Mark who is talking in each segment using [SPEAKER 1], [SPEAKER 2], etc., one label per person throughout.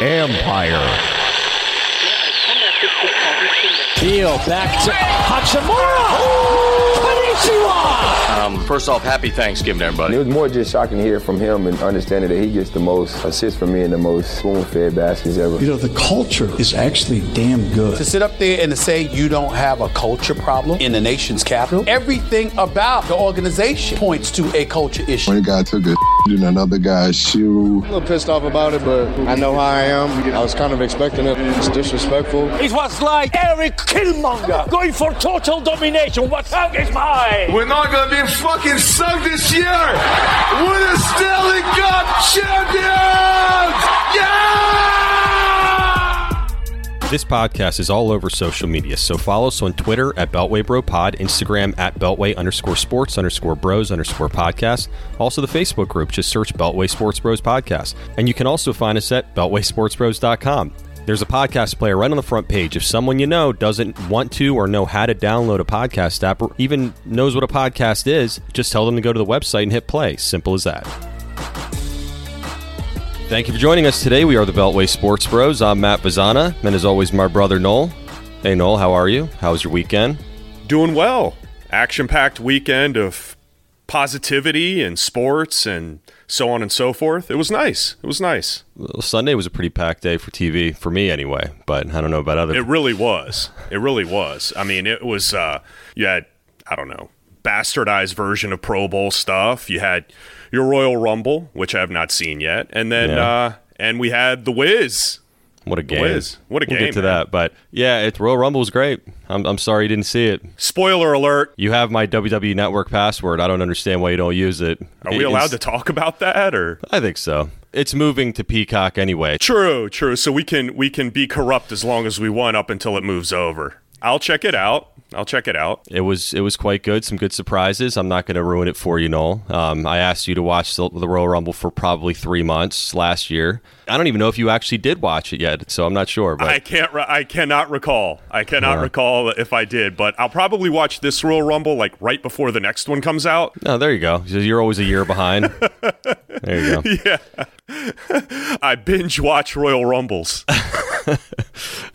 [SPEAKER 1] Empire.
[SPEAKER 2] Beal back to Hachimura. Konnichiwa.
[SPEAKER 3] Um, first off, happy Thanksgiving, everybody.
[SPEAKER 4] It was more just shocking to hear from him and understanding that he gets the most assists from me and the most spoon-fed baskets ever.
[SPEAKER 5] You know, the culture is actually damn good.
[SPEAKER 6] To sit up there and to say you don't have a culture problem in the nation's capital, everything about the organization points to a culture issue.
[SPEAKER 7] One guy took a in another guy's shoe.
[SPEAKER 8] A little pissed off about it, but I know how I am. I was kind of expecting it. It's disrespectful.
[SPEAKER 2] It was like Eric Killmonger going for total domination. What hug is mine?
[SPEAKER 9] We're not gonna be fucking sucked this year. We're the Stanley Cup champions. Yeah!
[SPEAKER 10] This podcast is all over social media, so follow us on Twitter at Beltway Bro Pod, Instagram at Beltway underscore sports underscore bros underscore podcast. Also, the Facebook group, just search Beltway Sports Bros Podcast. And you can also find us at BeltwaySportsBros.com. There's a podcast player right on the front page. If someone you know doesn't want to or know how to download a podcast app or even knows what a podcast is, just tell them to go to the website and hit play. Simple as that. Thank you for joining us today. We are the Beltway Sports Bros. I'm Matt Bazana, and as always, my brother Noel. Hey, Noel, how are you? How was your weekend?
[SPEAKER 11] Doing well. Action packed weekend of positivity and sports and so on and so forth. It was nice. It was nice.
[SPEAKER 10] Well, Sunday was a pretty packed day for TV, for me anyway, but I don't know about other
[SPEAKER 11] It really was. It really was. I mean, it was, uh, you had, I don't know, bastardized version of Pro Bowl stuff. You had your Royal Rumble, which I have not seen yet, and then
[SPEAKER 10] Yeah.
[SPEAKER 11] uh, and we had the Wiz.
[SPEAKER 10] What a game!
[SPEAKER 11] Wiz. What a
[SPEAKER 10] we'll
[SPEAKER 11] game,
[SPEAKER 10] get to
[SPEAKER 11] man.
[SPEAKER 10] that, but yeah, it, Royal Rumble was great. I'm, I'm sorry you didn't see it.
[SPEAKER 11] Spoiler alert:
[SPEAKER 10] You have my WWE Network password. I don't understand why you don't use it.
[SPEAKER 11] Are we
[SPEAKER 10] It's-
[SPEAKER 11] allowed to talk about that, or
[SPEAKER 10] I think so. It's moving to Peacock anyway.
[SPEAKER 11] True, true. So we can we can be corrupt as long as we want up until it moves over. I'll check it out. I'll check it out.
[SPEAKER 10] It was it was quite good. Some good surprises. I'm not going to ruin it for you, Noel. Um, I asked you to watch the, the Royal Rumble for probably three months last year. I don't even know if you actually did watch it yet, so I'm not sure. But
[SPEAKER 11] I can't. Re- I cannot recall. I cannot
[SPEAKER 10] Yeah.
[SPEAKER 11] recall if I did, but I'll probably watch this Royal Rumble like right before the next one comes out.
[SPEAKER 10] no, there you go. You're always a year behind. there you go.
[SPEAKER 11] Yeah, I binge watch Royal Rumbles.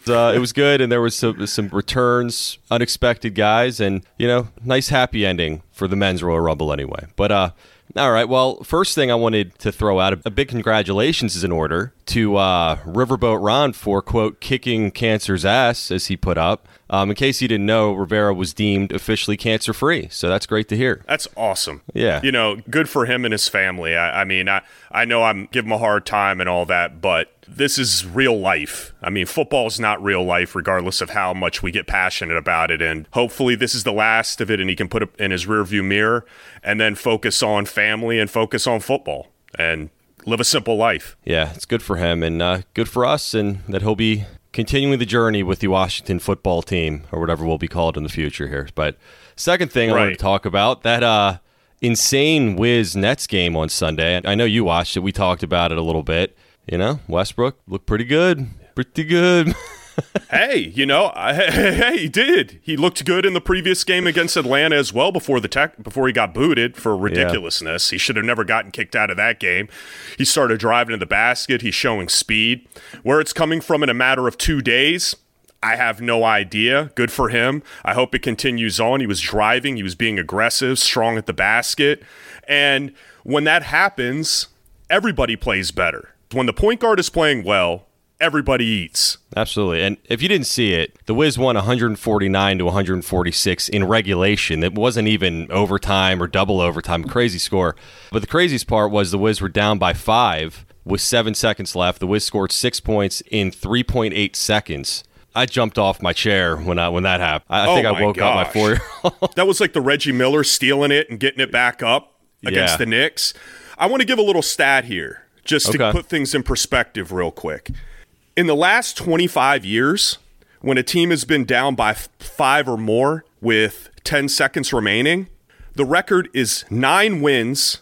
[SPEAKER 10] uh, it was good, and there was some, some returns, unexpected guys, and you know, nice happy ending for the men's Royal Rumble anyway. But uh, all right, well, first thing I wanted to throw out a big congratulations is in order to uh, Riverboat Ron for quote kicking cancer's ass, as he put up. Um, in case you didn't know, Rivera was deemed officially cancer free, so that's great to hear.
[SPEAKER 11] That's awesome.
[SPEAKER 10] Yeah.
[SPEAKER 11] You know, good for him and his family. I, I mean, I, I know I'm giving him a hard time and all that, but this is real life. I mean, football is not real life, regardless of how much we get passionate about it. And hopefully, this is the last of it, and he can put it in his rearview mirror and then focus on family and focus on football and live a simple life.
[SPEAKER 10] Yeah, it's good for him and uh, good for us, and that he'll be continuing the journey with the Washington football team or whatever we'll be called in the future here. But second thing I wanted to talk about that uh, insane Wiz Nets game on Sunday. I know you watched it. We talked about it a little bit. You know, Westbrook looked pretty good, pretty good.
[SPEAKER 11] hey, you know, I, hey, he did. He looked good in the previous game against Atlanta as well before the tech, before he got booted for ridiculousness. He should have never gotten kicked out of that game. He started driving to the basket. He's showing speed. Where it's coming from in a matter of two days. I have no idea. Good for him. I hope it continues on. He was driving, he was being aggressive, strong at the basket. And when that happens, everybody plays better. When the point guard is playing well, everybody eats.
[SPEAKER 10] Absolutely. And if you didn't see it, the Wiz won 149 to 146 in regulation. It wasn't even overtime or double overtime. Crazy score. But the craziest part was the Wiz were down by five with seven seconds left. The Wiz scored six points in 3.8 seconds. I jumped off my chair when I when that happened. I, I
[SPEAKER 11] Oh
[SPEAKER 10] think I woke up my four year old.
[SPEAKER 11] That was like the Reggie Miller stealing it and getting it back up against
[SPEAKER 10] Yeah.
[SPEAKER 11] the Knicks. I want to give a little stat here just to put things in perspective real quick. In the last 25 years, when a team has been down by f- five or more with 10 seconds remaining, the record is nine wins,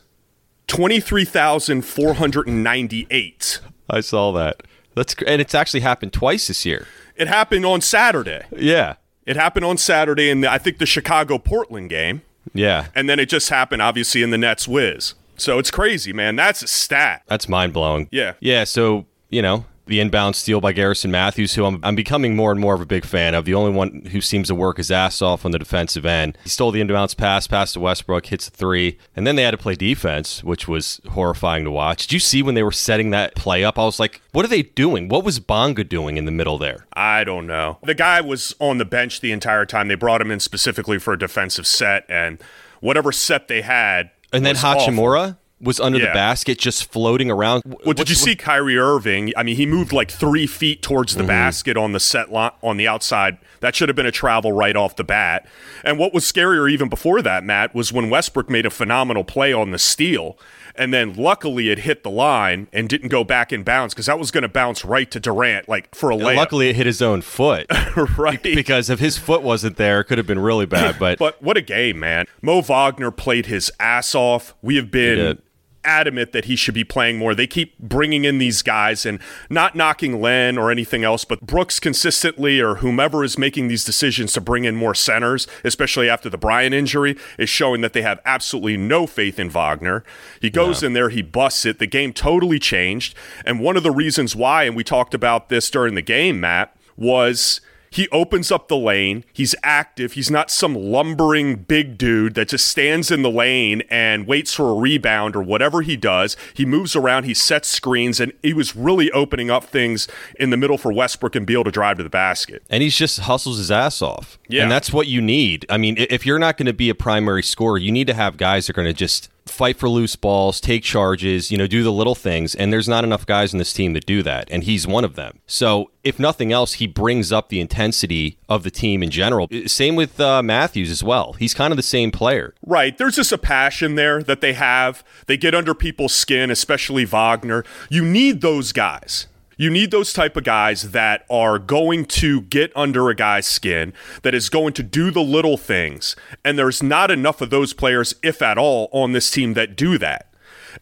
[SPEAKER 11] 23,498.
[SPEAKER 10] I saw that. That's and it's actually happened twice this year.
[SPEAKER 11] It happened on Saturday.
[SPEAKER 10] Yeah.
[SPEAKER 11] It happened on Saturday in the, I think the Chicago Portland game.
[SPEAKER 10] Yeah.
[SPEAKER 11] And then it just happened, obviously, in the Nets Wiz. So it's crazy, man. That's a stat.
[SPEAKER 10] That's mind blowing.
[SPEAKER 11] Yeah.
[SPEAKER 10] Yeah. So, you know, the inbound steal by Garrison Mathews, who I'm, I'm becoming more and more of a big fan of. The only one who seems to work his ass off on the defensive end. He stole the inbounds pass, passed to Westbrook, hits a three, and then they had to play defense, which was horrifying to watch. Did you see when they were setting that play up? I was like, what are they doing? What was Bonga doing in the middle there?
[SPEAKER 11] I don't know. The guy was on the bench the entire time. They brought him in specifically for a defensive set, and whatever set they had.
[SPEAKER 10] And then
[SPEAKER 11] was awful.
[SPEAKER 10] Hachimura was under the basket, just floating around.
[SPEAKER 11] Well, did you see Kyrie Irving? I mean, he moved like three feet towards the
[SPEAKER 10] Mm-hmm.
[SPEAKER 11] basket on the set line on the outside. That should have been a travel right off the bat. And what was scarier even before that, Matt, was when Westbrook made a phenomenal play on the steal, and then luckily it hit the line and didn't go back in bounds because that was going to bounce right to Durant, like for a layup.
[SPEAKER 10] Luckily, it hit his own foot.
[SPEAKER 11] right.
[SPEAKER 10] Because if his foot wasn't there, it could have been really bad. But
[SPEAKER 11] But what a game, man. Mo Wagner played his ass off. We have been. Adamant that he should be playing more. They keep bringing in these guys and not knocking Len or anything else, but Brooks consistently or whomever is making these decisions to bring in more centers, especially after the Bryant injury, is showing that they have absolutely no faith in Wagner. He goes in there, he busts it. The game totally changed. And one of the reasons why, and we talked about this during the game, Matt, was he opens up the lane. He's active. He's not some lumbering big dude that just stands in the lane and waits for a rebound or whatever he does. He moves around, he sets screens, and he was really opening up things in the middle for Westbrook and Beal to drive to the basket.
[SPEAKER 10] and he's just hustles his ass off.
[SPEAKER 11] Yeah.
[SPEAKER 10] And that's what you need. I mean, if you're not going to be a primary scorer, you need to have guys that are going to just fight for loose balls, take charges, you know, do the little things. And there's not enough guys in this team that do that. And he's one of them. So, if nothing else, he brings up the intensity of the team in general. Same with uh, Mathews as well. He's kind of the same player.
[SPEAKER 11] Right. There's just a passion there that they have. They get under people's skin, especially Wagner. You need those guys. You need those type of guys that are going to get under a guy's skin, that is going to do the little things. And there's not enough of those players, if at all, on this team that do that.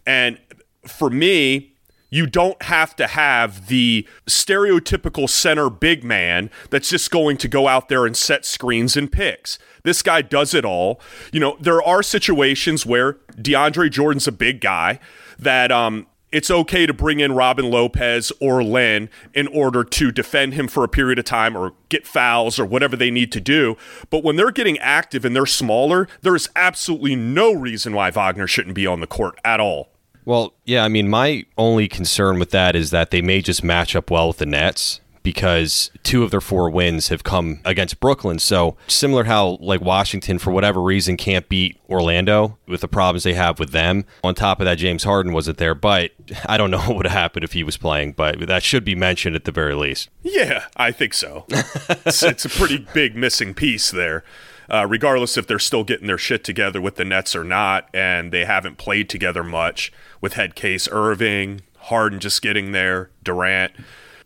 [SPEAKER 11] And for me, you don't have to have the stereotypical center big man that's just going to go out there and set screens and picks. This guy does it all. You know, there are situations where DeAndre Jordan's a big guy that um it's okay to bring in Robin Lopez or Len in order to defend him for a period of time or get fouls or whatever they need to do. But when they're getting active and they're smaller, there is absolutely no reason why Wagner shouldn't be on the court at all.
[SPEAKER 10] Well, yeah, I mean, my only concern with that is that they may just match up well with the Nets because two of their four wins have come against Brooklyn. So, similar how like Washington for whatever reason can't beat Orlando with the problems they have with them. On top of that, James Harden wasn't there, but I don't know what would happen if he was playing, but that should be mentioned at the very least.
[SPEAKER 11] Yeah, I think so. it's, it's a pretty big missing piece there. Uh, regardless if they're still getting their shit together with the Nets or not, and they haven't played together much with head case Irving, Harden just getting there, Durant.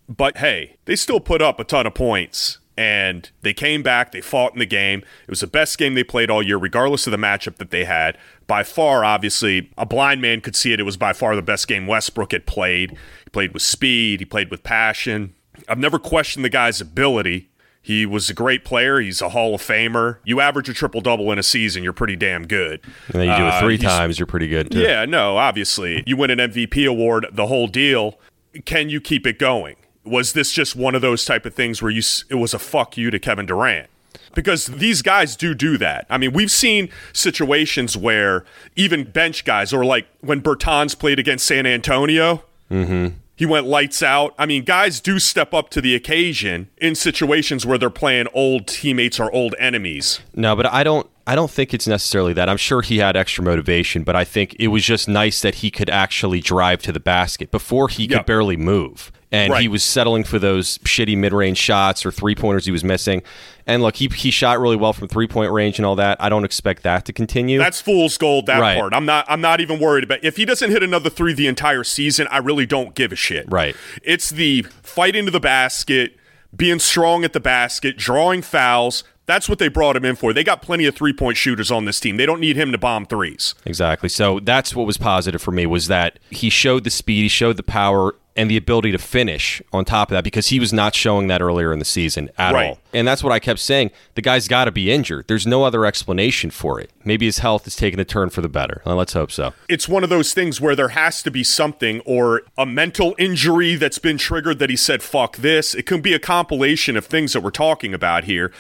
[SPEAKER 11] But hey, they still put up a ton of points and they came back, they fought in the game. It was the best game they played all year, regardless of the matchup that they had. By far, obviously, a blind man could see it. It was by far the best game Westbrook had played. He played with speed, he played with passion. I've never questioned the guy's ability. He was a great player. He's a Hall of Famer. You average a triple double in a season, you're pretty damn good.
[SPEAKER 10] And then you do it
[SPEAKER 11] Uh,
[SPEAKER 10] three
[SPEAKER 11] he's-
[SPEAKER 10] times, you're pretty good too.
[SPEAKER 11] Yeah, no, obviously. You win an MVP award, the whole deal. Can you keep it going? Was this just one of those type of things where you it was a fuck you to Kevin Durant? Because these guys do do that. I mean, we've seen situations where even bench guys, or like when Bertans played against San Antonio, mm-hmm. he went lights out. I mean, guys do step up to the occasion in situations where they're playing old teammates or old enemies.
[SPEAKER 10] No, but I don't. I don't think it's necessarily that. I'm sure he had extra motivation, but I think it was just nice that he could actually drive to the basket. Before he could barely move. And
[SPEAKER 11] Right.
[SPEAKER 10] he was settling for those shitty mid-range shots or three-pointers he was missing. And look, he he shot really well from three-point range and all that. I don't expect that to continue.
[SPEAKER 11] That's fool's gold. That
[SPEAKER 10] Right.
[SPEAKER 11] part. I'm not. I'm not even worried about. If he doesn't hit another three the entire season, I really don't give a shit.
[SPEAKER 10] Right.
[SPEAKER 11] It's the fight into the basket, being strong at the basket, drawing fouls. That's what they brought him in for. They got plenty of three point shooters on this team. They don't need him to bomb threes.
[SPEAKER 10] Exactly. So that's what was positive for me was that he showed the speed, he showed the power and the ability to finish on top of that because he was not showing that earlier in the season at
[SPEAKER 11] Right.
[SPEAKER 10] all. And that's what I kept saying. The guy's got to be injured. There's no other explanation for it. Maybe his health is taking a turn for the better. Well, let's hope so.
[SPEAKER 11] It's one of those things where there has to be something or a mental injury that's been triggered that he said, fuck this. It can be a compilation of things that we're talking about here.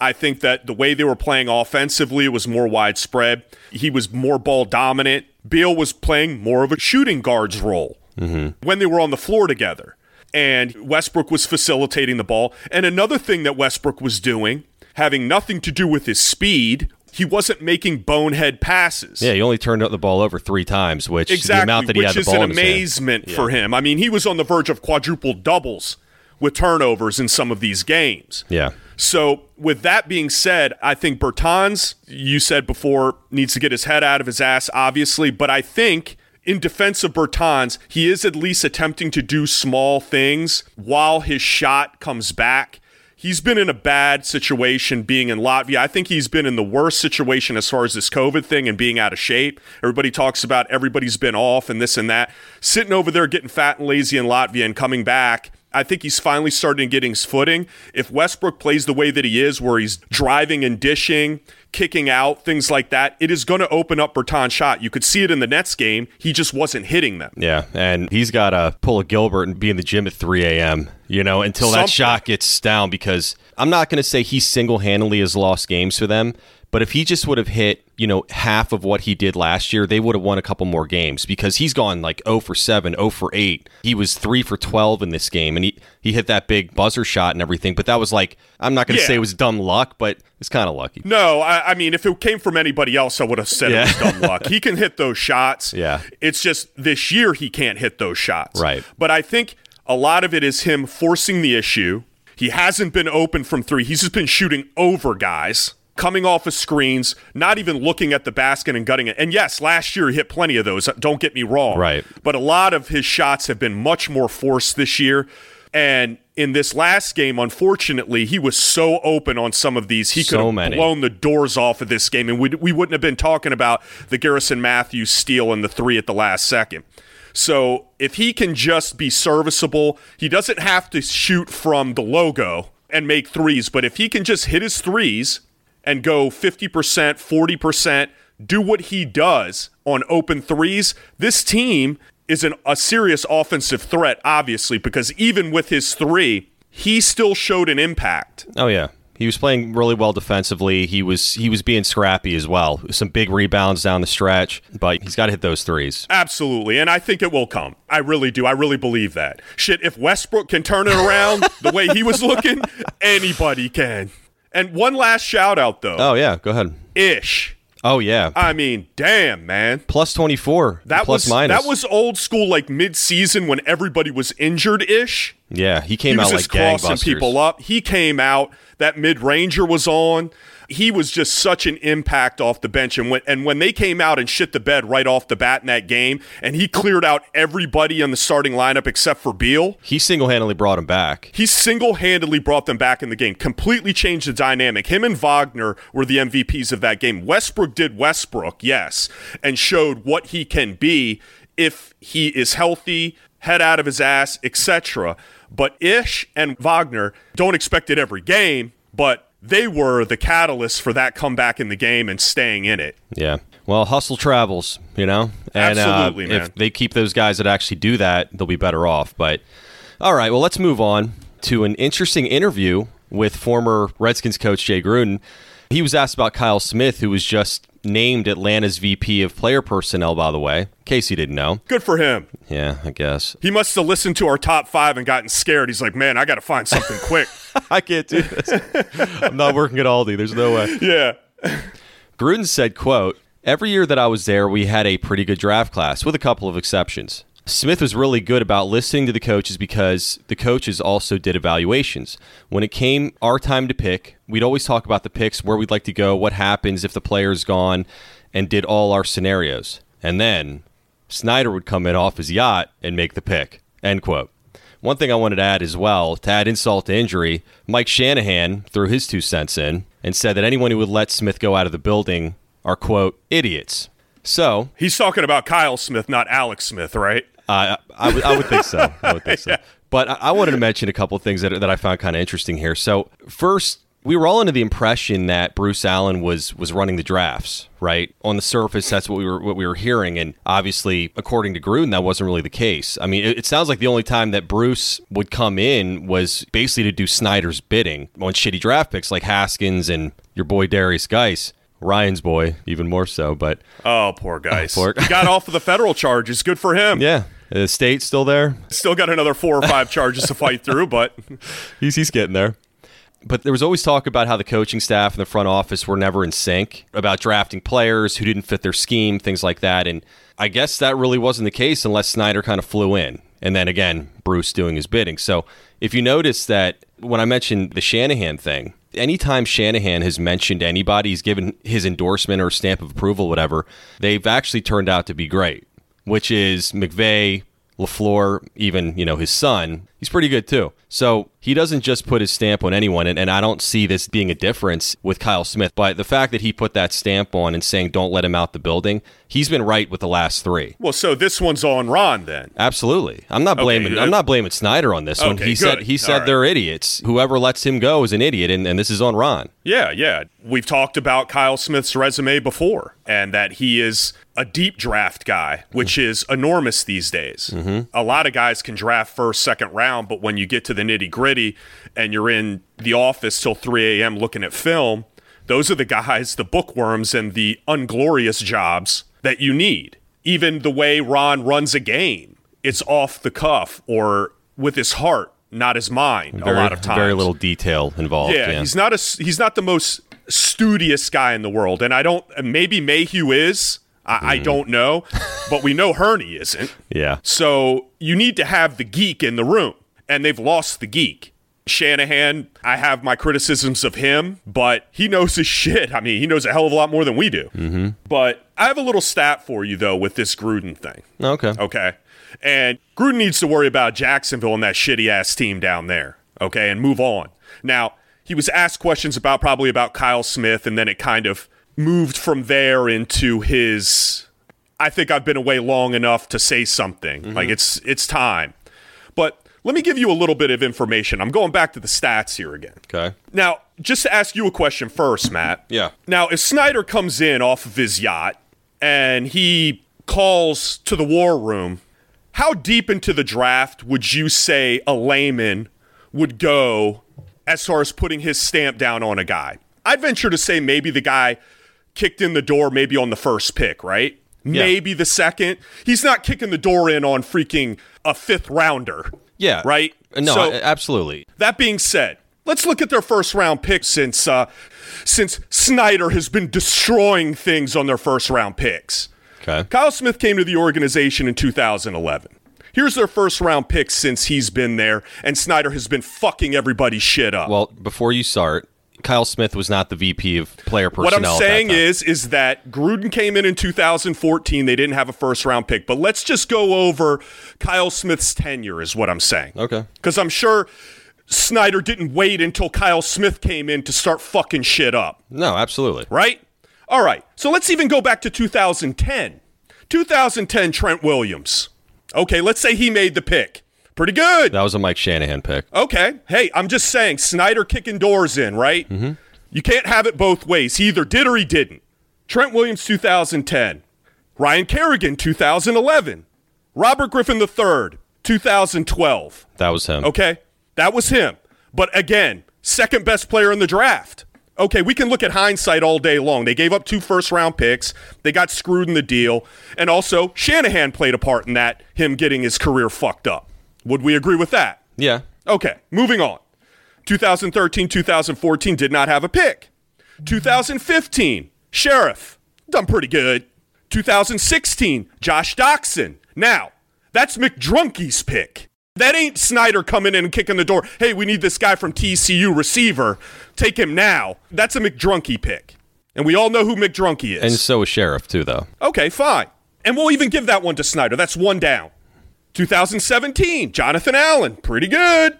[SPEAKER 11] I think that the way they were playing offensively was more widespread. He was more ball dominant. Beal was playing more of a shooting guard's role Mm-hmm. when they were on the floor together. And Westbrook was facilitating the ball. And another thing that Westbrook was doing, having nothing to do with his speed, he wasn't making bonehead passes.
[SPEAKER 10] Yeah, he only turned the ball over three times, which
[SPEAKER 11] Exactly,
[SPEAKER 10] the amount that he
[SPEAKER 11] which
[SPEAKER 10] had the
[SPEAKER 11] is an
[SPEAKER 10] his hand.
[SPEAKER 11] amazement for him. I mean, he was on the verge of quadruple doubles with turnovers in some of these games.
[SPEAKER 10] Yeah.
[SPEAKER 11] So, with that being said, I think Bertans, you said before, needs to get his head out of his ass, obviously, but I think in defense of Bertans, he is at least attempting to do small things while his shot comes back. He's been in a bad situation being in Latvia. I think he's been in the worst situation as far as this COVID thing and being out of shape. Everybody talks about everybody's been off and this and that. Sitting over there getting fat and lazy in Latvia and coming back. I think he's finally starting getting his footing. If Westbrook plays the way that he is, where he's driving and dishing, kicking out, things like that, it is going to open up Bertan's shot. You could see it in the Nets game. He just wasn't hitting them.
[SPEAKER 10] Yeah, and he's got to pull a Gilbert and be in the gym at 3 a.m., you know, until that shot gets down because I'm not going to say he single handedly has lost games for them, but if he just would have hit, you know, half of what he did last year, they would have won a couple more games because he's gone like 0 for 7, 0 for 8. He was 3 for 12 in this game and he, he hit that big buzzer shot and everything, but that was like, I'm not going to
[SPEAKER 11] Yeah.
[SPEAKER 10] say it was dumb luck, but it's kind of lucky.
[SPEAKER 11] No, I, I mean, if it came from anybody else, I would have said
[SPEAKER 10] Yeah.
[SPEAKER 11] it was dumb luck. He can hit those shots.
[SPEAKER 10] Yeah.
[SPEAKER 11] It's just this year he can't hit those shots.
[SPEAKER 10] Right.
[SPEAKER 11] But I think a lot of it is him forcing the issue. He hasn't been open from three. He's just been shooting over guys, coming off of screens, not even looking at the basket and gutting it. And yes, last year he hit plenty of those. Don't get me wrong.
[SPEAKER 10] Right.
[SPEAKER 11] But a lot of his shots have been much more forced this year. And in this last game, unfortunately, he was so open on some of these. He could
[SPEAKER 10] So
[SPEAKER 11] have
[SPEAKER 10] many.
[SPEAKER 11] blown the doors off of this game, and we, we wouldn't have been talking about the Garrison Mathews steal and the three at the last second. So if he can just be serviceable, he doesn't have to shoot from the logo and make threes, but if he can just hit his threes and go 50%, 40%, do what he does on open threes, this team is an, a serious offensive threat, obviously, because even with his three, he still showed an impact.
[SPEAKER 10] Oh yeah. He was playing really well defensively. He was he was being scrappy as well. Some big rebounds down the stretch, but he's got to hit those threes.
[SPEAKER 11] Absolutely, and I think it will come. I really do. I really believe that. Shit, if Westbrook can turn it around the way he was looking, anybody can. And one last shout out though.
[SPEAKER 10] Oh yeah, go ahead.
[SPEAKER 11] Ish.
[SPEAKER 10] Oh yeah.
[SPEAKER 11] I mean, damn, man.
[SPEAKER 10] Plus 24.
[SPEAKER 11] That
[SPEAKER 10] plus
[SPEAKER 11] was
[SPEAKER 10] minus.
[SPEAKER 11] that was old school like mid-season when everybody was injured ish.
[SPEAKER 10] Yeah, he came
[SPEAKER 11] he was
[SPEAKER 10] out
[SPEAKER 11] just
[SPEAKER 10] like
[SPEAKER 11] crossing
[SPEAKER 10] gangbusters.
[SPEAKER 11] people up. He came out. That mid ranger was on. He was just such an impact off the bench. And when and when they came out and shit the bed right off the bat in that game, and he cleared out everybody in the starting lineup except for Beal.
[SPEAKER 10] He single-handedly brought him back.
[SPEAKER 11] He single handedly brought them back in the game, completely changed the dynamic. Him and Wagner were the MVPs of that game. Westbrook did Westbrook, yes, and showed what he can be if he is healthy, head out of his ass, etc. But Ish and Wagner don't expect it every game, but they were the catalyst for that comeback in the game and staying in it.
[SPEAKER 10] Yeah. Well, hustle travels, you know? And
[SPEAKER 11] Absolutely,
[SPEAKER 10] uh,
[SPEAKER 11] man.
[SPEAKER 10] if they keep those guys that actually do that, they'll be better off. But all right, well, let's move on to an interesting interview with former Redskins coach Jay Gruden. He was asked about Kyle Smith, who was just named Atlanta's VP of player personnel, by the way, in case you didn't know.
[SPEAKER 11] Good for him.
[SPEAKER 10] Yeah, I guess.
[SPEAKER 11] He must have listened to our top five and gotten scared. He's like, man, I got to find something quick.
[SPEAKER 10] I can't do this. I'm not working at Aldi. There's no way.
[SPEAKER 11] yeah.
[SPEAKER 10] Gruden said, quote, Every year that I was there, we had a pretty good draft class, with a couple of exceptions. Smith was really good about listening to the coaches because the coaches also did evaluations. When it came our time to pick, we'd always talk about the picks, where we'd like to go, what happens if the player's gone, and did all our scenarios. And then Snyder would come in off his yacht and make the pick. End quote. One thing I wanted to add as well, to add insult to injury, Mike Shanahan threw his two cents in and said that anyone who would let Smith go out of the building are, quote, idiots. So
[SPEAKER 11] he's talking about Kyle Smith, not Alex Smith, right?
[SPEAKER 10] Uh, I, would, I would think so. I would think so. yeah. But I, I wanted to mention a couple of things that, that I found kind of interesting here. So, first, we were all under the impression that Bruce Allen was was running the drafts, right? On the surface, that's what we were what we were hearing, and obviously, according to Gruden, that wasn't really the case. I mean, it, it sounds like the only time that Bruce would come in was basically to do Snyder's bidding on shitty draft picks like Haskins and your boy Derrius Guice. Ryan's boy, even more so, but
[SPEAKER 11] oh, poor Guice. Oh, poor. he got off of the federal charges. Good for him.
[SPEAKER 10] Yeah, the state still there.
[SPEAKER 11] Still got another four or five charges to fight through, but
[SPEAKER 10] he's he's getting there but there was always talk about how the coaching staff and the front office were never in sync about drafting players who didn't fit their scheme, things like that. And I guess that really wasn't the case unless Snyder kind of flew in. And then again, Bruce doing his bidding. So if you notice that when I mentioned the Shanahan thing, anytime Shanahan has mentioned anybody, he's given his endorsement or stamp of approval, whatever, they've actually turned out to be great, which is McVay, LaFleur, even, you know, his son, he's pretty good too. So he doesn't just put his stamp on anyone, and, and I don't see this being a difference with Kyle Smith. But the fact that he put that stamp on and saying don't let him out the building, he's been right with the last three.
[SPEAKER 11] Well, so this one's on Ron then.
[SPEAKER 10] Absolutely. I'm not blaming okay, I'm uh, not blaming Snyder on this okay, one. He good. said he said right. they're idiots. Whoever lets him go is an idiot, and, and this is on Ron.
[SPEAKER 11] Yeah, yeah. We've talked about Kyle Smith's resume before, and that he is a deep draft guy, which mm-hmm. is enormous these days. Mm-hmm. A lot of guys can draft first, second round, but when you get to the nitty gritty and you're in the office till 3 a.m. looking at film, those are the guys, the bookworms, and the unglorious jobs that you need. Even the way Ron runs a game, it's off the cuff or with his heart, not his mind.
[SPEAKER 10] Very,
[SPEAKER 11] a lot of times,
[SPEAKER 10] very little detail involved.
[SPEAKER 11] Yeah, yeah, he's not a he's not the most studious guy in the world, and I don't. Maybe Mayhew is. I, mm. I don't know, but we know Hurney isn't.
[SPEAKER 10] Yeah.
[SPEAKER 11] So you need to have the geek in the room and they've lost the geek. Shanahan, I have my criticisms of him, but he knows his shit. I mean, he knows a hell of a lot more than we do.
[SPEAKER 10] Mm-hmm.
[SPEAKER 11] But I have a little stat for you, though, with this Gruden thing.
[SPEAKER 10] Okay.
[SPEAKER 11] Okay. And Gruden needs to worry about Jacksonville and that shitty ass team down there. Okay. And move on. Now, he was asked questions about probably about Kyle Smith, and then it kind of moved from there into his. I think I've been away long enough to say something. Mm-hmm. Like it's it's time. But let me give you a little bit of information. I'm going back to the stats here again.
[SPEAKER 10] Okay.
[SPEAKER 11] Now, just to ask you a question first, Matt.
[SPEAKER 10] Yeah.
[SPEAKER 11] Now, if Snyder comes in off of his yacht and he calls to the war room, how deep into the draft would you say a layman would go as far as putting his stamp down on a guy? I'd venture to say maybe the guy kicked in the door maybe on the first pick, right? Yeah. Maybe the second. He's not kicking the door in on freaking a fifth rounder.
[SPEAKER 10] Yeah.
[SPEAKER 11] Right?
[SPEAKER 10] No, so, absolutely.
[SPEAKER 11] That being said, let's look at their first round pick since uh, since Snyder has been destroying things on their first round picks.
[SPEAKER 10] Okay.
[SPEAKER 11] Kyle Smith came to the organization in 2011. Here's their first round pick since he's been there, and Snyder has been fucking everybody's shit up.
[SPEAKER 10] Well, before you start, Kyle Smith was not the VP of player personnel.
[SPEAKER 11] What I'm saying is, is that Gruden came in in 2014. They didn't have a first round pick, but let's just go over Kyle Smith's tenure. Is what I'm saying.
[SPEAKER 10] Okay.
[SPEAKER 11] Because I'm sure Snyder didn't wait until Kyle Smith came in to start fucking shit up.
[SPEAKER 10] No, absolutely.
[SPEAKER 11] Right. All right. So let's even go back to 2010. 2010, Trent Williams. Okay, let's say he made the pick. Pretty good.
[SPEAKER 10] That was a Mike Shanahan pick.
[SPEAKER 11] Okay. Hey, I'm just saying, Snyder kicking doors in, right?
[SPEAKER 10] Mm-hmm.
[SPEAKER 11] You can't have it both ways. He either did or he didn't. Trent Williams, 2010. Ryan Kerrigan, 2011. Robert Griffin III, 2012.
[SPEAKER 10] That was him.
[SPEAKER 11] Okay. That was him. But again, second best player in the draft. Okay, we can look at hindsight all day long. They gave up two first round picks. They got screwed in the deal. And also, Shanahan played a part in that, him getting his career fucked up. Would we agree with that?
[SPEAKER 10] Yeah.
[SPEAKER 11] Okay, moving on. 2013, 2014 did not have a pick. 2015, Scherff, done pretty good. 2016, Josh Doctson. Now, That's McDrunkie's pick. That ain't Snyder coming in and kicking the door. Hey, we need this guy from TCU receiver. Take him now. That's a McDrunkie pick. And we all know who McDrunkie is.
[SPEAKER 10] And so is Scherff, too, though.
[SPEAKER 11] Okay, fine. And we'll even give that one to Snyder. That's one down. 2017, Jonathan Allen. Pretty good.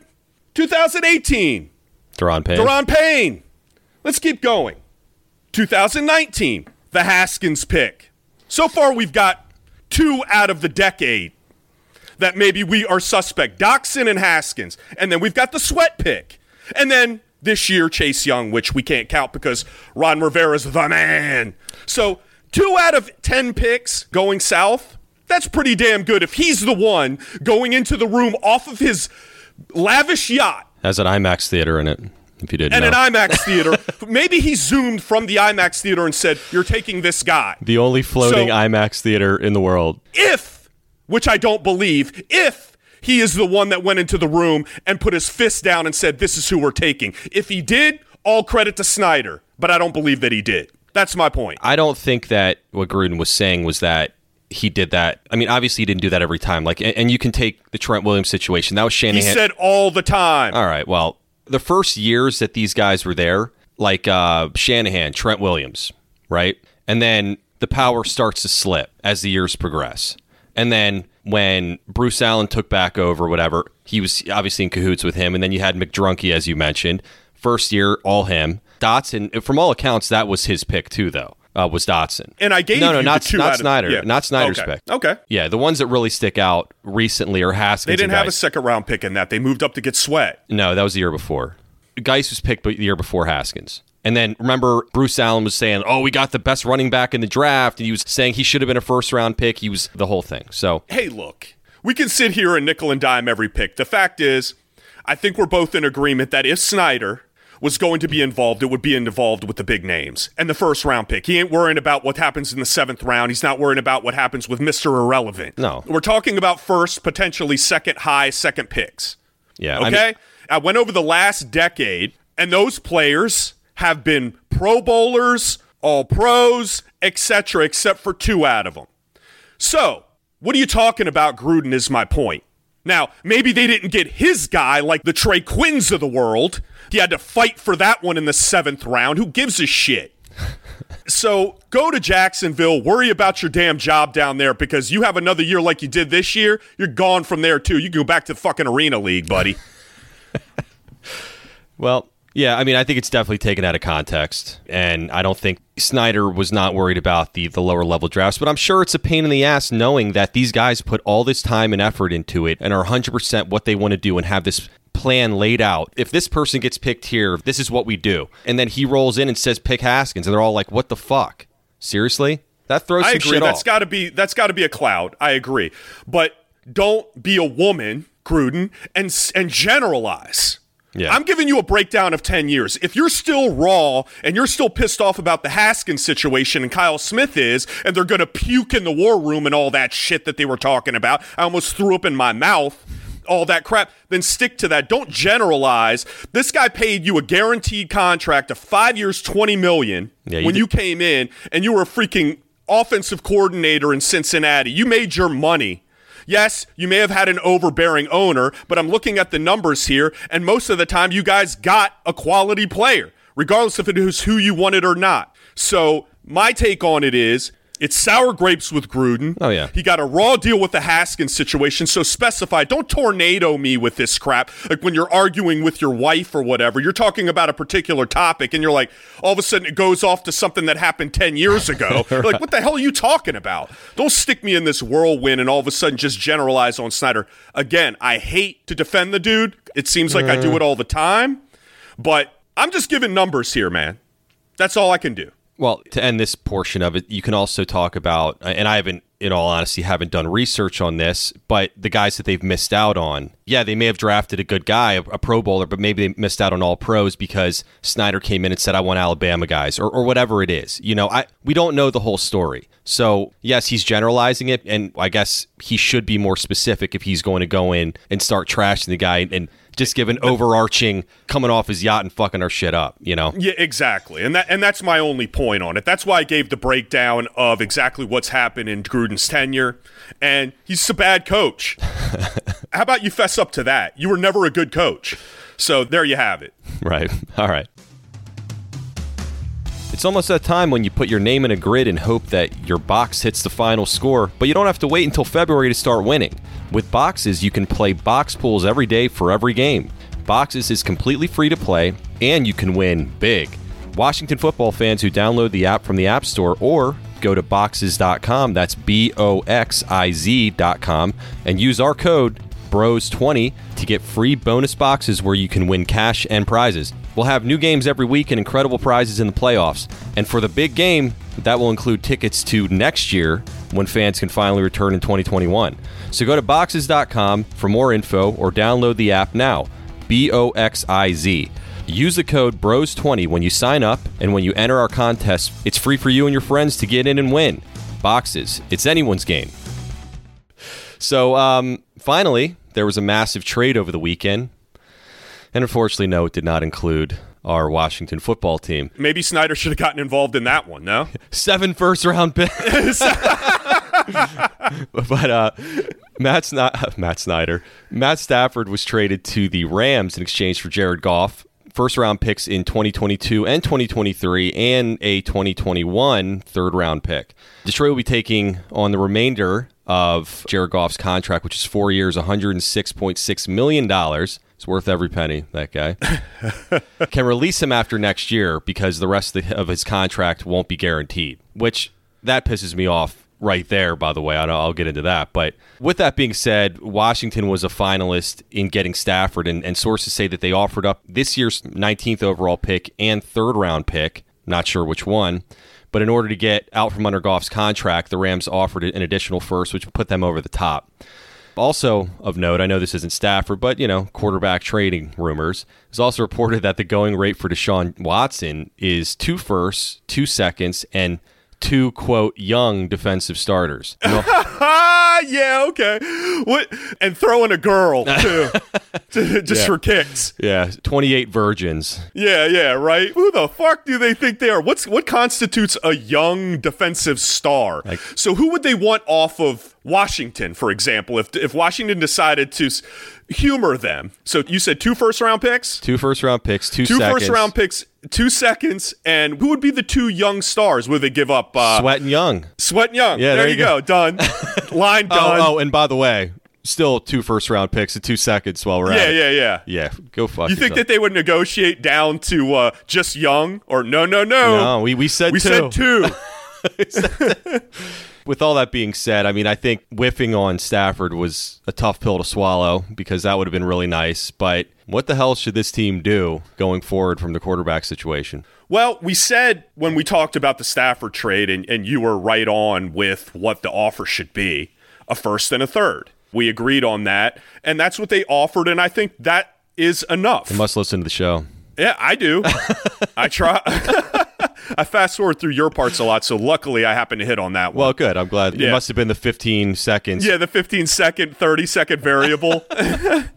[SPEAKER 11] 2018,
[SPEAKER 10] Da'Ron Payne.
[SPEAKER 11] Da'Ron Payne. Let's keep going. 2019, the Haskins pick. So far, we've got two out of the decade that maybe we are suspect Doctson and Haskins. And then we've got the Sweat pick. And then this year, Chase Young, which we can't count because Ron Rivera's the man. So two out of 10 picks going south. That's pretty damn good if he's the one going into the room off of his lavish yacht.
[SPEAKER 10] Has an IMAX theater in it, if you didn't
[SPEAKER 11] and
[SPEAKER 10] know.
[SPEAKER 11] an IMAX theater. Maybe he zoomed from the IMAX theater and said, You're taking this guy.
[SPEAKER 10] the only floating
[SPEAKER 11] So-
[SPEAKER 10] IMAX theater in the world.
[SPEAKER 11] if, which I don't believe, if he is the one that went into the room and put his fist down and said, This is who we're taking. If he did, all credit to Snyder, but I don't believe that he did. That's my point.
[SPEAKER 10] I don't think that what Gruden was saying was that he did that. I mean, obviously he didn't do that every time. Like, and, and you can take the Trent Williams situation. That was Shanahan.
[SPEAKER 11] He said all the time.
[SPEAKER 10] All right. Well, the first years that these guys were there, like uh, Shanahan, Trent Williams, right? And then the power starts to slip as the years progress. And then when Bruce Allen took back over, whatever, he was obviously in cahoots with him. And then you had McDrunkie, as you mentioned. First year, all him. Doctson, from all accounts, that was his pick too, though. Uh, was Doctson.
[SPEAKER 11] And I gave
[SPEAKER 10] no, no, not not
[SPEAKER 11] of-
[SPEAKER 10] Snyder,
[SPEAKER 11] yeah.
[SPEAKER 10] not Snyder's
[SPEAKER 11] Okay.
[SPEAKER 10] pick.
[SPEAKER 11] Okay.
[SPEAKER 10] Yeah, the ones that really stick out recently are Haskins.
[SPEAKER 11] They didn't have a second round pick in that. They moved up to get Sweat.
[SPEAKER 10] No, that was the year before. Guice was picked the year before Haskins. And then remember, Bruce Allen was saying, "Oh, we got the best running back in the draft," and he was saying he should have been a first round pick. He was the whole thing. So
[SPEAKER 11] Hey, look, we can sit here and nickel and dime every pick. The fact is, I think we're both in agreement that if Snyder was going to be involved, it would be involved with the big names and the first round pick. He ain't worrying about what happens in the seventh round. He's not worrying about what happens with Mr. Irrelevant.
[SPEAKER 10] No.
[SPEAKER 11] We're talking about first, potentially second high, second picks.
[SPEAKER 10] yeah, I
[SPEAKER 11] Okay?
[SPEAKER 10] mean-
[SPEAKER 11] I went over the last decade, and those players have been Pro Bowlers, All Pros, etc., except for two out of them. So, what are you talking about, Gruden, is my point. Now, maybe they didn't get his guy like the Trey Quinns of the world. He had to fight for that one in the seventh round. Who gives a shit? So go to Jacksonville, worry about your damn job down there because you have another year like you did this year. You're gone from there too. You can go back to the fucking Arena League, buddy.
[SPEAKER 10] Well, yeah, I mean, I think it's definitely taken out of context, and I don't think Snyder was not worried about the the lower level drafts, but I'm sure it's a pain in the ass knowing that these guys put all this time and effort into it and are 100% what they want to do and have this plan laid out. If this person gets picked here, this is what we do. And then he rolls in and says pick Haskins and they're all like, "What the fuck? Seriously?" That throws
[SPEAKER 11] I agree.
[SPEAKER 10] shit
[SPEAKER 11] That's got to be that's got to be a cloud. I agree, but don't be a woman, Gruden, and and generalize.
[SPEAKER 10] Yeah.
[SPEAKER 11] I'm giving you a breakdown of 10 years. If you're still raw and you're still pissed off about the Haskins situation and Kyle Smith is, and they're going to puke in the war room and all that shit that they were talking about, I almost threw up in my mouth, all that crap, then stick to that. Don't generalize. This guy paid you a guaranteed contract of five years, 20 million
[SPEAKER 10] Yeah, you
[SPEAKER 11] when
[SPEAKER 10] did-
[SPEAKER 11] you came in and you were a freaking offensive coordinator in Cincinnati. You made your money. Yes, you may have had an overbearing owner, but I'm looking at the numbers here, and most of the time you guys got a quality player, regardless if it is who you wanted or not. So my take on it is it's sour grapes with Gruden.
[SPEAKER 10] Oh, yeah.
[SPEAKER 11] He got a raw deal with the Haskins situation, so specify. Don't tornado me with this crap. Like when you're arguing with your wife or whatever, you're talking about a particular topic, and you're like, all of a sudden it goes off to something that happened 10 years ago. You're like, what the hell are you talking about? Don't stick me in this whirlwind and all of a sudden just generalize on Snyder. Again, I hate to defend the dude. It seems like I do uh. it all the time, but I'm just giving numbers here, man. That's all I can do.
[SPEAKER 10] Well, to end this portion of it, you can also talk about, and I haven't, in all honesty, haven't done research on this, but the guys that they've missed out on. Yeah, they may have drafted a good guy, a, Pro Bowler, but maybe they missed out on all pros because Snyder came in and said, "I want Alabama guys," or, or whatever it is. You know, I we don't know the whole story. So yes, he's generalizing it, and I guess he should be more specific if he's going to go in and start trashing the guy and just give an overarching coming off his yacht and fucking our shit up. You know.
[SPEAKER 11] Yeah, exactly. And that and that's my only point on it. That's why I gave the breakdown of exactly what's happened in Gruden's tenure. and he's a bad coach. How about you fess up to that? You were never a good coach. So there you have it.
[SPEAKER 10] Right. All right. It's almost that time when you put your name in a grid and hope that your box hits the final score, but you don't have to wait until February to start winning. With Boxiz, you can play box pools every day for every game. Boxiz is completely free to play, and you can win big. Washington football fans who download the app from the App Store or go to boxiz.com, that's B O X I Z.com, and use our code BROS20 to get free bonus boxes where you can win cash and prizes. We'll have new games every week and incredible prizes in the playoffs. And for the big game, that will include tickets to next year when fans can finally return in 2021. So go to boxiz.com for more info or download the app now. B O X I Z. Use the code BROS20 when you sign up and when you enter our contest. It's free for you and your friends to get in and win. Boxiz, it's anyone's game. So, um, finally, there was a massive trade over the weekend. And unfortunately, no, it did not include our Washington football team.
[SPEAKER 11] Maybe Snyder should have gotten involved in that one, no?
[SPEAKER 10] Seven first round picks. but uh, Matt, Sn- Matt Snyder, Matt Stafford was traded to the Rams in exchange for Jared Goff, first round picks in 2022 and 2023, and a 2021 third round pick. Detroit will be taking on the remainder of Jared Goff's contract, which is four years, $106.6 million. It's worth every penny, that guy. Can release him after next year because the rest of his contract won't be guaranteed, which that pisses me off right there, by the way. I'll get into that. But with that being said, Washington was a finalist in getting Stafford, and, and, sources say that they offered up this year's 19th overall pick and third round pick. Not sure which one. But in order to get out from under Goff's contract, the Rams offered an additional first, which put them over the top. Also of note, I know this isn't Stafford, but you know, quarterback trading rumors. It's also reported that the going rate for Deshaun Watson is two firsts, two seconds, and two quote young defensive starters.
[SPEAKER 11] yeah, okay. What and throwing a girl too, just
[SPEAKER 10] Yeah.
[SPEAKER 11] for kicks.
[SPEAKER 10] Yeah, twenty eight virgins.
[SPEAKER 11] Yeah, yeah, right. Who the fuck do they think they are? What's what constitutes a young defensive star? so who would they want off of Washington, for example, if if Washington decided to humor them? So you said two first round picks,
[SPEAKER 10] Two first round picks, two,
[SPEAKER 11] two
[SPEAKER 10] seconds.
[SPEAKER 11] first round picks, two seconds, and who would be the two young stars? Would they give up uh,
[SPEAKER 10] Sweat and Young.
[SPEAKER 11] Sweat and Young?
[SPEAKER 10] Yeah,
[SPEAKER 11] there,
[SPEAKER 10] there
[SPEAKER 11] you
[SPEAKER 10] you
[SPEAKER 11] go.
[SPEAKER 10] go.
[SPEAKER 11] Done. Line done.
[SPEAKER 10] Oh, oh, and by the way, still two first round picks and two seconds while we're
[SPEAKER 11] yeah,
[SPEAKER 10] at it.
[SPEAKER 11] Yeah, yeah,
[SPEAKER 10] yeah. Yeah, go fuck
[SPEAKER 11] You think
[SPEAKER 10] yourself.
[SPEAKER 11] that they would negotiate down to uh, just young or no, no, no?
[SPEAKER 10] No, we, we said
[SPEAKER 11] we
[SPEAKER 10] two.
[SPEAKER 11] said two.
[SPEAKER 10] With all that being said, I mean, I think whiffing on Stafford was a tough pill to swallow because that would have been really nice. But what the hell should this team do going forward from the quarterback situation?
[SPEAKER 11] Well, we said when we talked about the Stafford trade, and, and you were right on with what the offer should be a first and a third. We agreed on that, and that's what they offered, and I think that is enough.
[SPEAKER 10] They must listen to the show.
[SPEAKER 11] Yeah, I do. I try. I fast forward through your parts a lot, so luckily I happen to hit on that one.
[SPEAKER 10] Well, good. I'm glad. It must have been the 15 seconds.
[SPEAKER 11] Yeah, the 15 second, 30 second variable.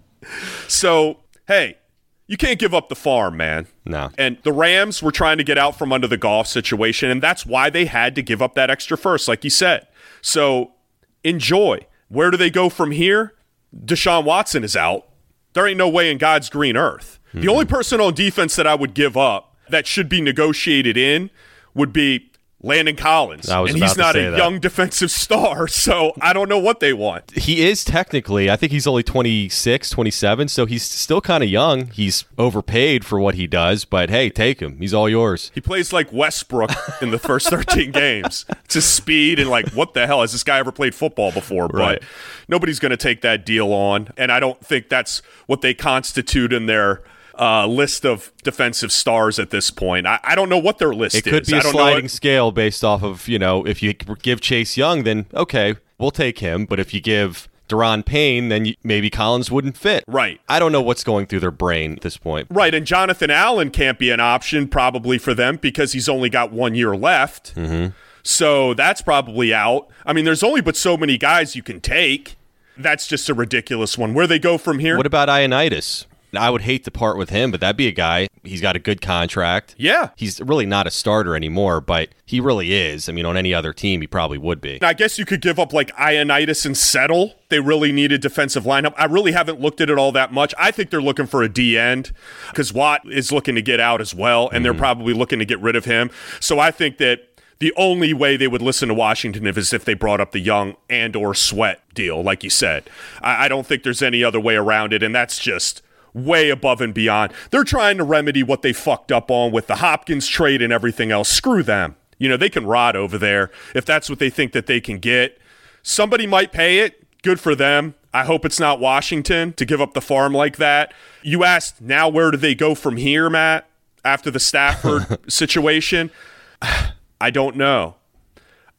[SPEAKER 11] so, hey, you can't give up the farm, man.
[SPEAKER 10] No.
[SPEAKER 11] And the Rams were trying to get out from under the Goff situation, and that's why they had to give up that extra first, like you said. So, enjoy. Where do they go from here? Deshaun Watson is out. There ain't no way in God's green earth. The mm-hmm. only person on defense that I would give up that should be negotiated in would be Landon Collins. And he's not a
[SPEAKER 10] that.
[SPEAKER 11] young defensive star, so I don't know what they want.
[SPEAKER 10] He is technically, I think he's only 26, 27, so he's still kind of young. He's overpaid for what he does, but hey, take him. He's all yours.
[SPEAKER 11] He plays like Westbrook in the first 13 games. It's his speed and like, what the hell? Has this guy ever played football before?
[SPEAKER 10] Right.
[SPEAKER 11] But nobody's going to take that deal on. And I don't think that's what they constitute in their uh, list of defensive stars at this point. I, I don't know what their list
[SPEAKER 10] It
[SPEAKER 11] is.
[SPEAKER 10] could be a sliding scale based off of, you know, if you give Chase Young, then okay, we'll take him. But if you give Da'Ron Payne, then you, maybe Collins wouldn't fit.
[SPEAKER 11] Right.
[SPEAKER 10] I don't know what's going through their brain at this point.
[SPEAKER 11] Right, and Jonathan Allen can't be an option probably for them because he's only got one year left.
[SPEAKER 10] Mm-hmm.
[SPEAKER 11] So that's probably out. I mean, there's only but so many guys you can take. That's just a ridiculous one. Where they go from here?
[SPEAKER 10] What about Ioannidis? I would hate to part with him, but that'd be a guy. He's got a good contract.
[SPEAKER 11] Yeah.
[SPEAKER 10] He's really not a starter anymore, but he really is. I mean, on any other team, he probably would be.
[SPEAKER 11] Now, I guess you could give up like Ioannidis and Settle. They really need a defensive lineup. I really haven't looked at it all that much. I think they're looking for a D end because Watt is looking to get out as well, and mm-hmm. they're probably looking to get rid of him. So I think that the only way they would listen to Washington is if they brought up the Young and or Sweat deal, like you said. I, I don't think there's any other way around it, and that's just way above and beyond. They're trying to remedy what they fucked up on with the Hopkins trade and everything else. Screw them. You know, they can rot over there if that's what they think that they can get. Somebody might pay it. Good for them. I hope it's not Washington to give up the farm like that. You asked, now where do they go from here, Matt, after the Stafford situation? I don't know.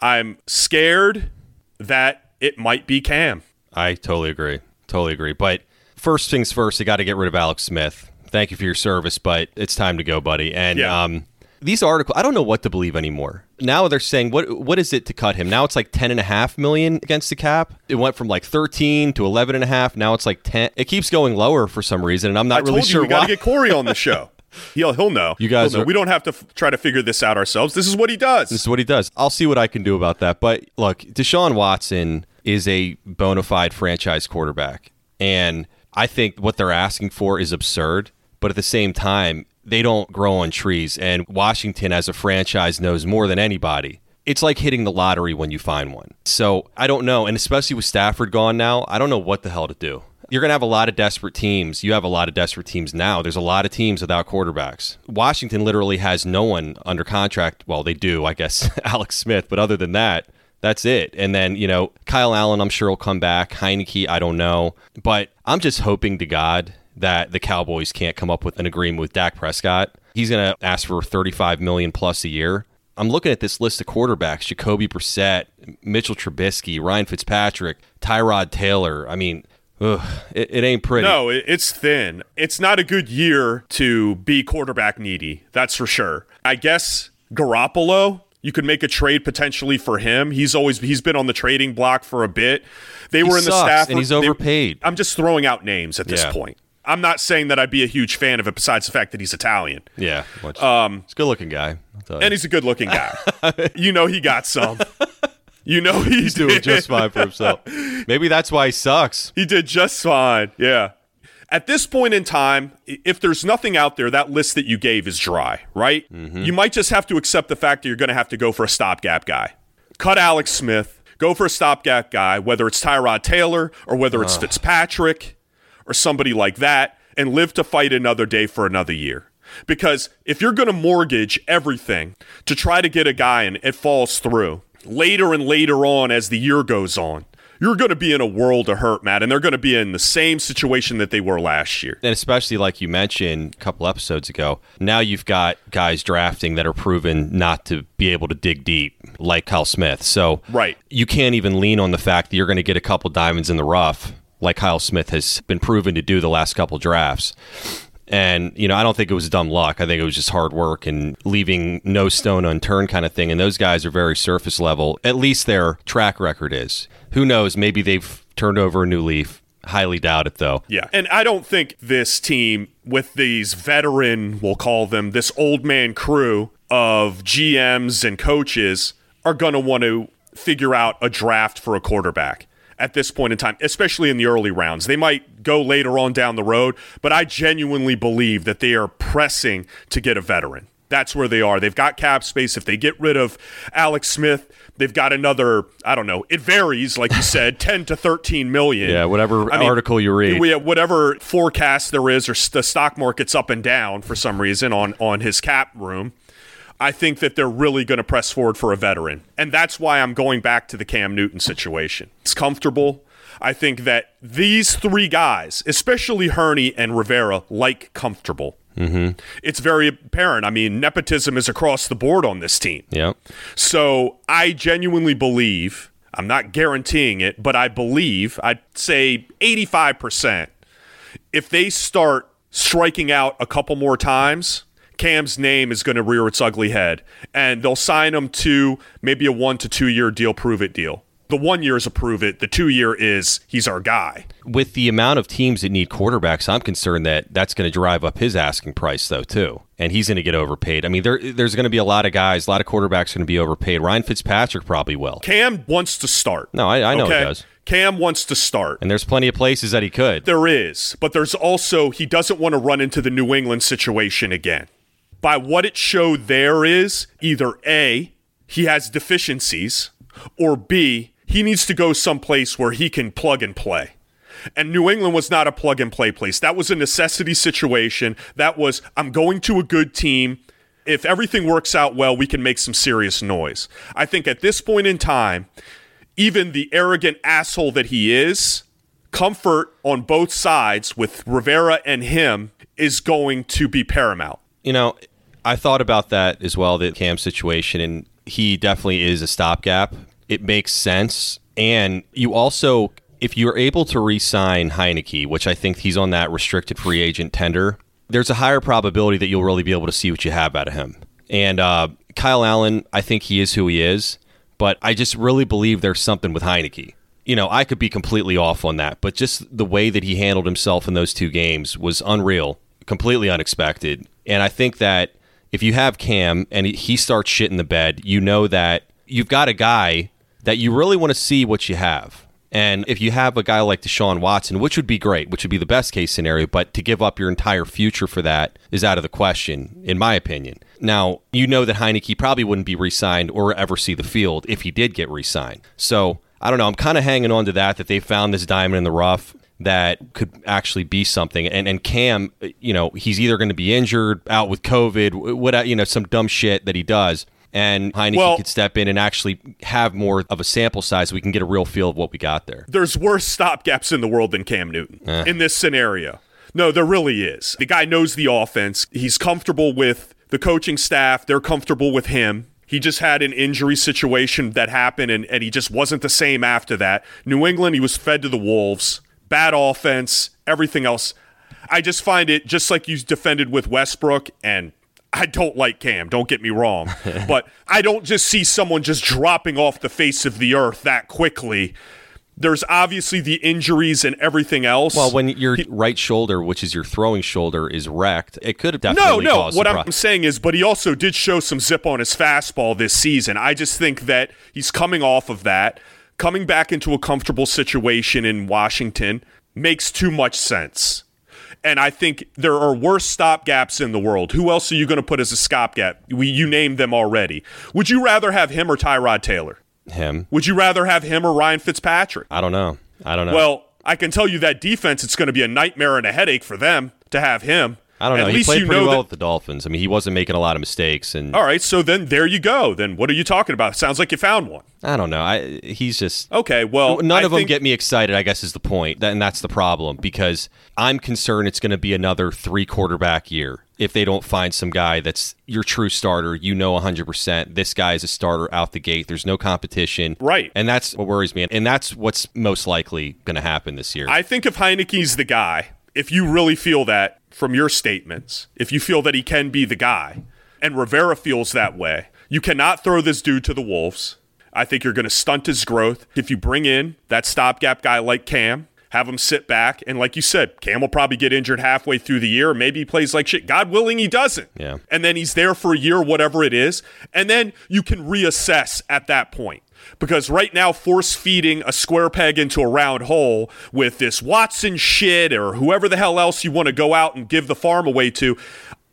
[SPEAKER 11] I'm scared that it might be Cam.
[SPEAKER 10] I totally agree. Totally agree. But first things first, you got to get rid of Alex Smith. Thank you for your service, but it's time to go, buddy. And yeah. um, these articles, I don't know what to believe anymore. Now they're saying what what is it to cut him? Now it's like ten and a half million against the cap. It went from like thirteen to eleven and a half. Now it's like ten. It keeps going lower for some reason, and I'm not
[SPEAKER 11] I
[SPEAKER 10] really sure.
[SPEAKER 11] we got to get Corey on the show. He'll he'll know.
[SPEAKER 10] You guys,
[SPEAKER 11] know. Are, we don't have to f- try to figure this out ourselves. This is what he does.
[SPEAKER 10] This is what he does. I'll see what I can do about that. But look, Deshaun Watson is a bona fide franchise quarterback, and I think what they're asking for is absurd. But at the same time, they don't grow on trees, and Washington, as a franchise, knows more than anybody. It's like hitting the lottery when you find one. So I don't know, and especially with Stafford gone now, I don't know what the hell to do you're going to have a lot of desperate teams. You have a lot of desperate teams now. There's a lot of teams without quarterbacks. Washington literally has no one under contract. Well, they do, I guess, Alex Smith, but other than that, that's it. And then, you know, Kyle Allen, I'm sure will come back. Heinicke, I don't know. But I'm just hoping to God that the Cowboys can't come up with an agreement with Dak Prescott. He's going to ask for 35 million plus a year. I'm looking at this list of quarterbacks: Jacoby Brissett, Mitchell Trubisky, Ryan Fitzpatrick, Tyrod Taylor. I mean, Ugh, it, it, ain't pretty.
[SPEAKER 11] No, it's thin. It's not a good year to be quarterback needy. That's for sure. I guess Garoppolo, you could make a trade potentially for him. He's always he's been on the trading block for a bit. They
[SPEAKER 10] he
[SPEAKER 11] were in the staff,
[SPEAKER 10] and he's overpaid.
[SPEAKER 11] They, I'm just throwing out names at this yeah. point. I'm not saying that I'd be a huge fan of it, besides the fact that he's Italian.
[SPEAKER 10] Yeah, um, he's a good looking guy,
[SPEAKER 11] and he's a good looking guy. you know, he got some. You know he
[SPEAKER 10] he's did. doing just fine for himself. Maybe that's why he sucks.
[SPEAKER 11] He did just fine. Yeah. At this point in time, if there's nothing out there, that list that you gave is dry, right? Mm-hmm. You might just have to accept the fact that you're going to have to go for a stopgap guy. Cut Alex Smith, go for a stopgap guy, whether it's Tyrod Taylor or whether it's Fitzpatrick or somebody like that, and live to fight another day for another year. Because if you're going to mortgage everything to try to get a guy and it falls through, later and later on as the year goes on, you're going to be in a world of hurt, Matt, and they're going to be in the same situation that they were last year.
[SPEAKER 10] And especially like you mentioned a couple episodes ago, now you've got guys drafting that are proven not to be able to dig deep, like Kyle Smith. So
[SPEAKER 11] right.
[SPEAKER 10] you can't even lean on the fact that you're going to get a couple diamonds in the rough, like Kyle Smith has been proven to do the last couple drafts. And, you know, I don't think it was dumb luck. I think it was just hard work and leaving no stone unturned kind of thing. And those guys are very surface level. At least their track record is. Who knows? Maybe they've turned over a new leaf. Highly doubt it, though.
[SPEAKER 11] Yeah. And I don't think this team, with these veteran, we'll call them, this old man crew of GMs and coaches, are going to want to figure out a draft for a quarterback at this point in time, especially in the early rounds. They might go later on down the road, but I genuinely believe that they are pressing to get a veteran. That's where they are. They've got cap space. If they get rid of Alex Smith, they've got another, I don't know, it varies, like you said, 10 to 13 million.
[SPEAKER 10] Yeah, whatever I article mean, you read.
[SPEAKER 11] Whatever forecast there is, or the stock market's up and down for some reason on, on his cap room. I think that they're really going to press forward for a veteran. And that's why I'm going back to the Cam Newton situation. It's comfortable. I think that these three guys, especially Hurney and Rivera, like comfortable.
[SPEAKER 10] Mm-hmm.
[SPEAKER 11] It's very apparent. I mean, nepotism is across the board on this team.
[SPEAKER 10] Yeah.
[SPEAKER 11] So I genuinely believe, I'm not guaranteeing it, but I believe, I'd say 85%, if they start striking out a couple more times, Cam's name is going to rear its ugly head, and they'll sign him to maybe a one to two year deal, prove it deal. The one year is a prove it. The two year is he's our guy.
[SPEAKER 10] With the amount of teams that need quarterbacks, I'm concerned that that's going to drive up his asking price, though, too. And he's going to get overpaid. I mean, there, there's going to be a lot of guys, a lot of quarterbacks going to be overpaid. Ryan Fitzpatrick probably will.
[SPEAKER 11] Cam wants to start.
[SPEAKER 10] No, I, I know
[SPEAKER 11] okay?
[SPEAKER 10] he does.
[SPEAKER 11] Cam wants to start.
[SPEAKER 10] And there's plenty of places that he could.
[SPEAKER 11] There is. But there's also, he doesn't want to run into the New England situation again. By what it showed there is either A, he has deficiencies, or B, he needs to go someplace where he can plug and play. And New England was not a plug and play place. That was a necessity situation. That was, I'm going to a good team. If everything works out well, we can make some serious noise. I think at this point in time, even the arrogant asshole that he is, comfort on both sides with Rivera and him is going to be paramount.
[SPEAKER 10] You know, I thought about that as well, the Cam situation, and he definitely is a stopgap. It makes sense. And you also, if you're able to re sign Heinicke, which I think he's on that restricted free agent tender, there's a higher probability that you'll really be able to see what you have out of him. And uh, Kyle Allen, I think he is who he is, but I just really believe there's something with Heinicke. You know, I could be completely off on that, but just the way that he handled himself in those two games was unreal, completely unexpected. And I think that if you have Cam and he starts shit in the bed, you know that you've got a guy that you really want to see what you have. And if you have a guy like Deshaun Watson, which would be great, which would be the best case scenario, but to give up your entire future for that is out of the question, in my opinion. Now, you know that Heinicke probably wouldn't be re signed or ever see the field if he did get re signed. So I don't know. I'm kind of hanging on to that, that they found this diamond in the rough that could actually be something. And and Cam, you know, he's either going to be injured, out with COVID, what you know, some dumb shit that he does and Heinicke well, could step in and actually have more of a sample size so we can get a real feel of what we got there.
[SPEAKER 11] There's worse stopgaps in the world than Cam Newton in this scenario. No, there really is. The guy knows the offense. He's comfortable with the coaching staff. They're comfortable with him. He just had an injury situation that happened, and, and he just wasn't the same after that. New England, he was fed to the Wolves. Bad offense, everything else. I just find it just like you defended with Westbrook and I don't like Cam, don't get me wrong, but I don't just see someone just dropping off the face of the earth that quickly. There's obviously the injuries and everything else.
[SPEAKER 10] Well, when your he, right shoulder, which is your throwing shoulder, is wrecked, it could have definitely. No, no.
[SPEAKER 11] What I'm saying is, but he also did show some zip on his fastball this season. I just think that he's coming off of that, coming back into a comfortable situation in Washington makes too much sense. And I think there are worse stopgaps in the world. Who else are you going to put as a stopgap? We, you named them already. Would you rather have him or Tyrod Taylor?
[SPEAKER 10] Him.
[SPEAKER 11] Would you rather have him or Ryan Fitzpatrick?
[SPEAKER 10] I don't know. I don't know.
[SPEAKER 11] Well, I can tell you that defense, it's going to be a nightmare and a headache for them to have him.
[SPEAKER 10] I don't know. At he played pretty well that- with the Dolphins. I mean, he wasn't making a lot of mistakes. And
[SPEAKER 11] all right, so then there you go. Then what are you talking about? Sounds like you found one.
[SPEAKER 10] I don't know. I he's just
[SPEAKER 11] okay. Well,
[SPEAKER 10] none
[SPEAKER 11] I
[SPEAKER 10] of them get me excited. I guess is the point, and that's the problem because I'm concerned it's going to be another three quarterback year if they don't find some guy that's your true starter. You know, 100. percent This guy is a starter out the gate. There's no competition,
[SPEAKER 11] right?
[SPEAKER 10] And that's what worries me, and that's what's most likely going to happen this year.
[SPEAKER 11] I think if Heinicke's the guy, if you really feel that from your statements, if you feel that he can be the guy, and Rivera feels that way, you cannot throw this dude to the Wolves. I think you're going to stunt his growth. If you bring in that stopgap guy like Cam, have him sit back, and like you said, Cam will probably get injured halfway through the year. Maybe he plays like shit. God willing, he doesn't.
[SPEAKER 10] Yeah.
[SPEAKER 11] And then he's there for a year, whatever it is. And then you can reassess at that point because right now force feeding a square peg into a round hole with this Watson shit or whoever the hell else you want to go out and give the farm away to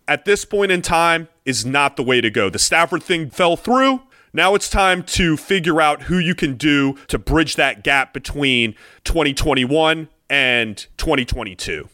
[SPEAKER 11] at this point in time is not the way to go. The Stafford thing fell through. Now it's time to figure out who you can do to bridge that gap between 2021 and 2022.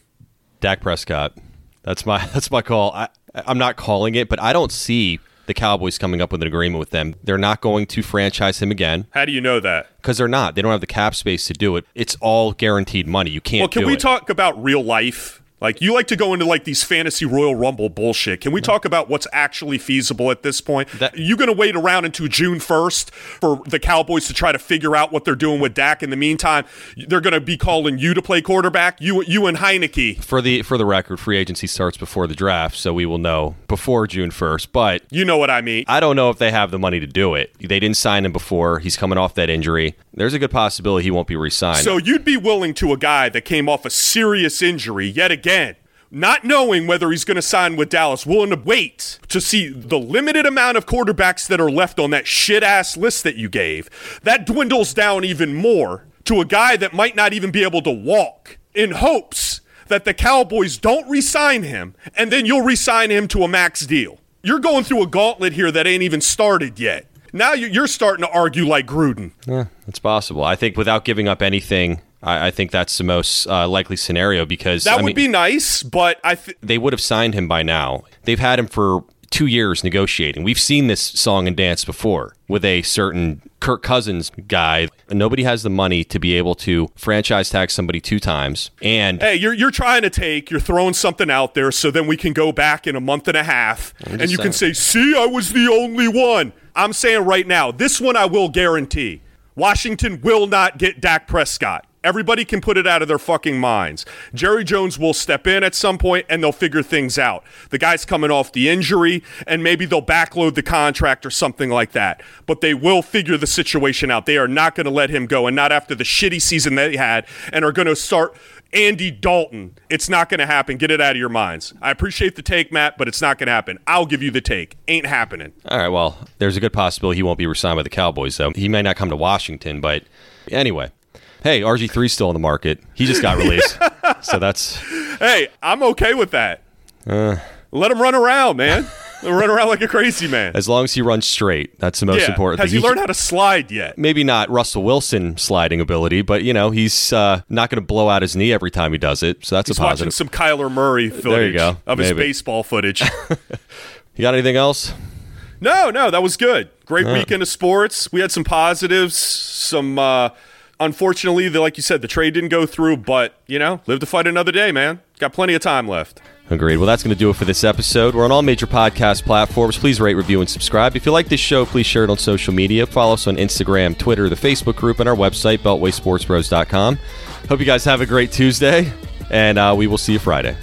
[SPEAKER 10] Dak Prescott. That's my that's my call. I I'm not calling it, but I don't see the Cowboys coming up with an agreement with them. They're not going to franchise him again.
[SPEAKER 11] How do you know that?
[SPEAKER 10] Because they're not. They don't have the cap space to do it. It's all guaranteed money. You can't.
[SPEAKER 11] Well, can we
[SPEAKER 10] it.
[SPEAKER 11] talk about real life? Like you like to go into like these fantasy Royal Rumble bullshit. Can we talk about what's actually feasible at this point? That, you going to wait around until June 1st for the Cowboys to try to figure out what they're doing with Dak? In the meantime, they're going to be calling you to play quarterback. You you and Heinicke.
[SPEAKER 10] For the for the record, free agency starts before the draft, so we will know before June 1st. But
[SPEAKER 11] you know what I mean.
[SPEAKER 10] I don't know if they have the money to do it. They didn't sign him before. He's coming off that injury. There's a good possibility he won't be re-signed.
[SPEAKER 11] So you'd be willing to a guy that came off a serious injury yet again not knowing whether he's going to sign with Dallas, willing to wait to see the limited amount of quarterbacks that are left on that shit ass list that you gave, that dwindles down even more to a guy that might not even be able to walk in hopes that the Cowboys don't re sign him and then you'll re sign him to a max deal. You're going through a gauntlet here that ain't even started yet. Now you're starting to argue like Gruden.
[SPEAKER 10] Yeah, it's possible. I think without giving up anything I, I think that's the most uh, likely scenario because
[SPEAKER 11] that
[SPEAKER 10] I
[SPEAKER 11] would
[SPEAKER 10] mean,
[SPEAKER 11] be nice, but I th-
[SPEAKER 10] they would have signed him by now. They've had him for two years negotiating. We've seen this song and dance before with a certain Kirk Cousins guy. Nobody has the money to be able to franchise tag somebody two times. And
[SPEAKER 11] hey, you're you're trying to take, you're throwing something out there so then we can go back in a month and a half and you saying. can say, "See, I was the only one." I'm saying right now, this one I will guarantee. Washington will not get Dak Prescott. Everybody can put it out of their fucking minds. Jerry Jones will step in at some point and they'll figure things out. The guy's coming off the injury and maybe they'll backload the contract or something like that. But they will figure the situation out. They are not going to let him go and not after the shitty season they had and are going to start Andy Dalton. It's not going to happen. Get it out of your minds. I appreciate the take, Matt, but it's not going to happen. I'll give you the take. Ain't happening.
[SPEAKER 10] All right. Well, there's a good possibility he won't be resigned by the Cowboys, though. He may not come to Washington, but anyway. Hey, RG3's still in the market. He just got released. so that's.
[SPEAKER 11] Hey, I'm okay with that. Uh, Let him run around, man. run around like a crazy man.
[SPEAKER 10] As long as he runs straight, that's the most
[SPEAKER 11] yeah.
[SPEAKER 10] important
[SPEAKER 11] Has
[SPEAKER 10] thing.
[SPEAKER 11] Has he learned how to slide yet?
[SPEAKER 10] Maybe not Russell Wilson sliding ability, but you know he's uh, not going to blow out his knee every time he does it. So that's
[SPEAKER 11] he's
[SPEAKER 10] a positive.
[SPEAKER 11] Watching some Kyler Murray footage there you go. of Maybe. his baseball footage.
[SPEAKER 10] you got anything else?
[SPEAKER 11] No, no, that was good. Great weekend of sports. We had some positives, some. Uh, unfortunately, the, like you said, the trade didn't go through, but, you know, live to fight another day, man. Got plenty of time left.
[SPEAKER 10] Agreed. Well, that's going to do it for this episode. We're on all major podcast platforms. Please rate, review, and subscribe. If you like this show, please share it on social media. Follow us on Instagram, Twitter, the Facebook group, and our website, beltwaysportsbros.com. Hope you guys have a great Tuesday, and uh, we will see you Friday.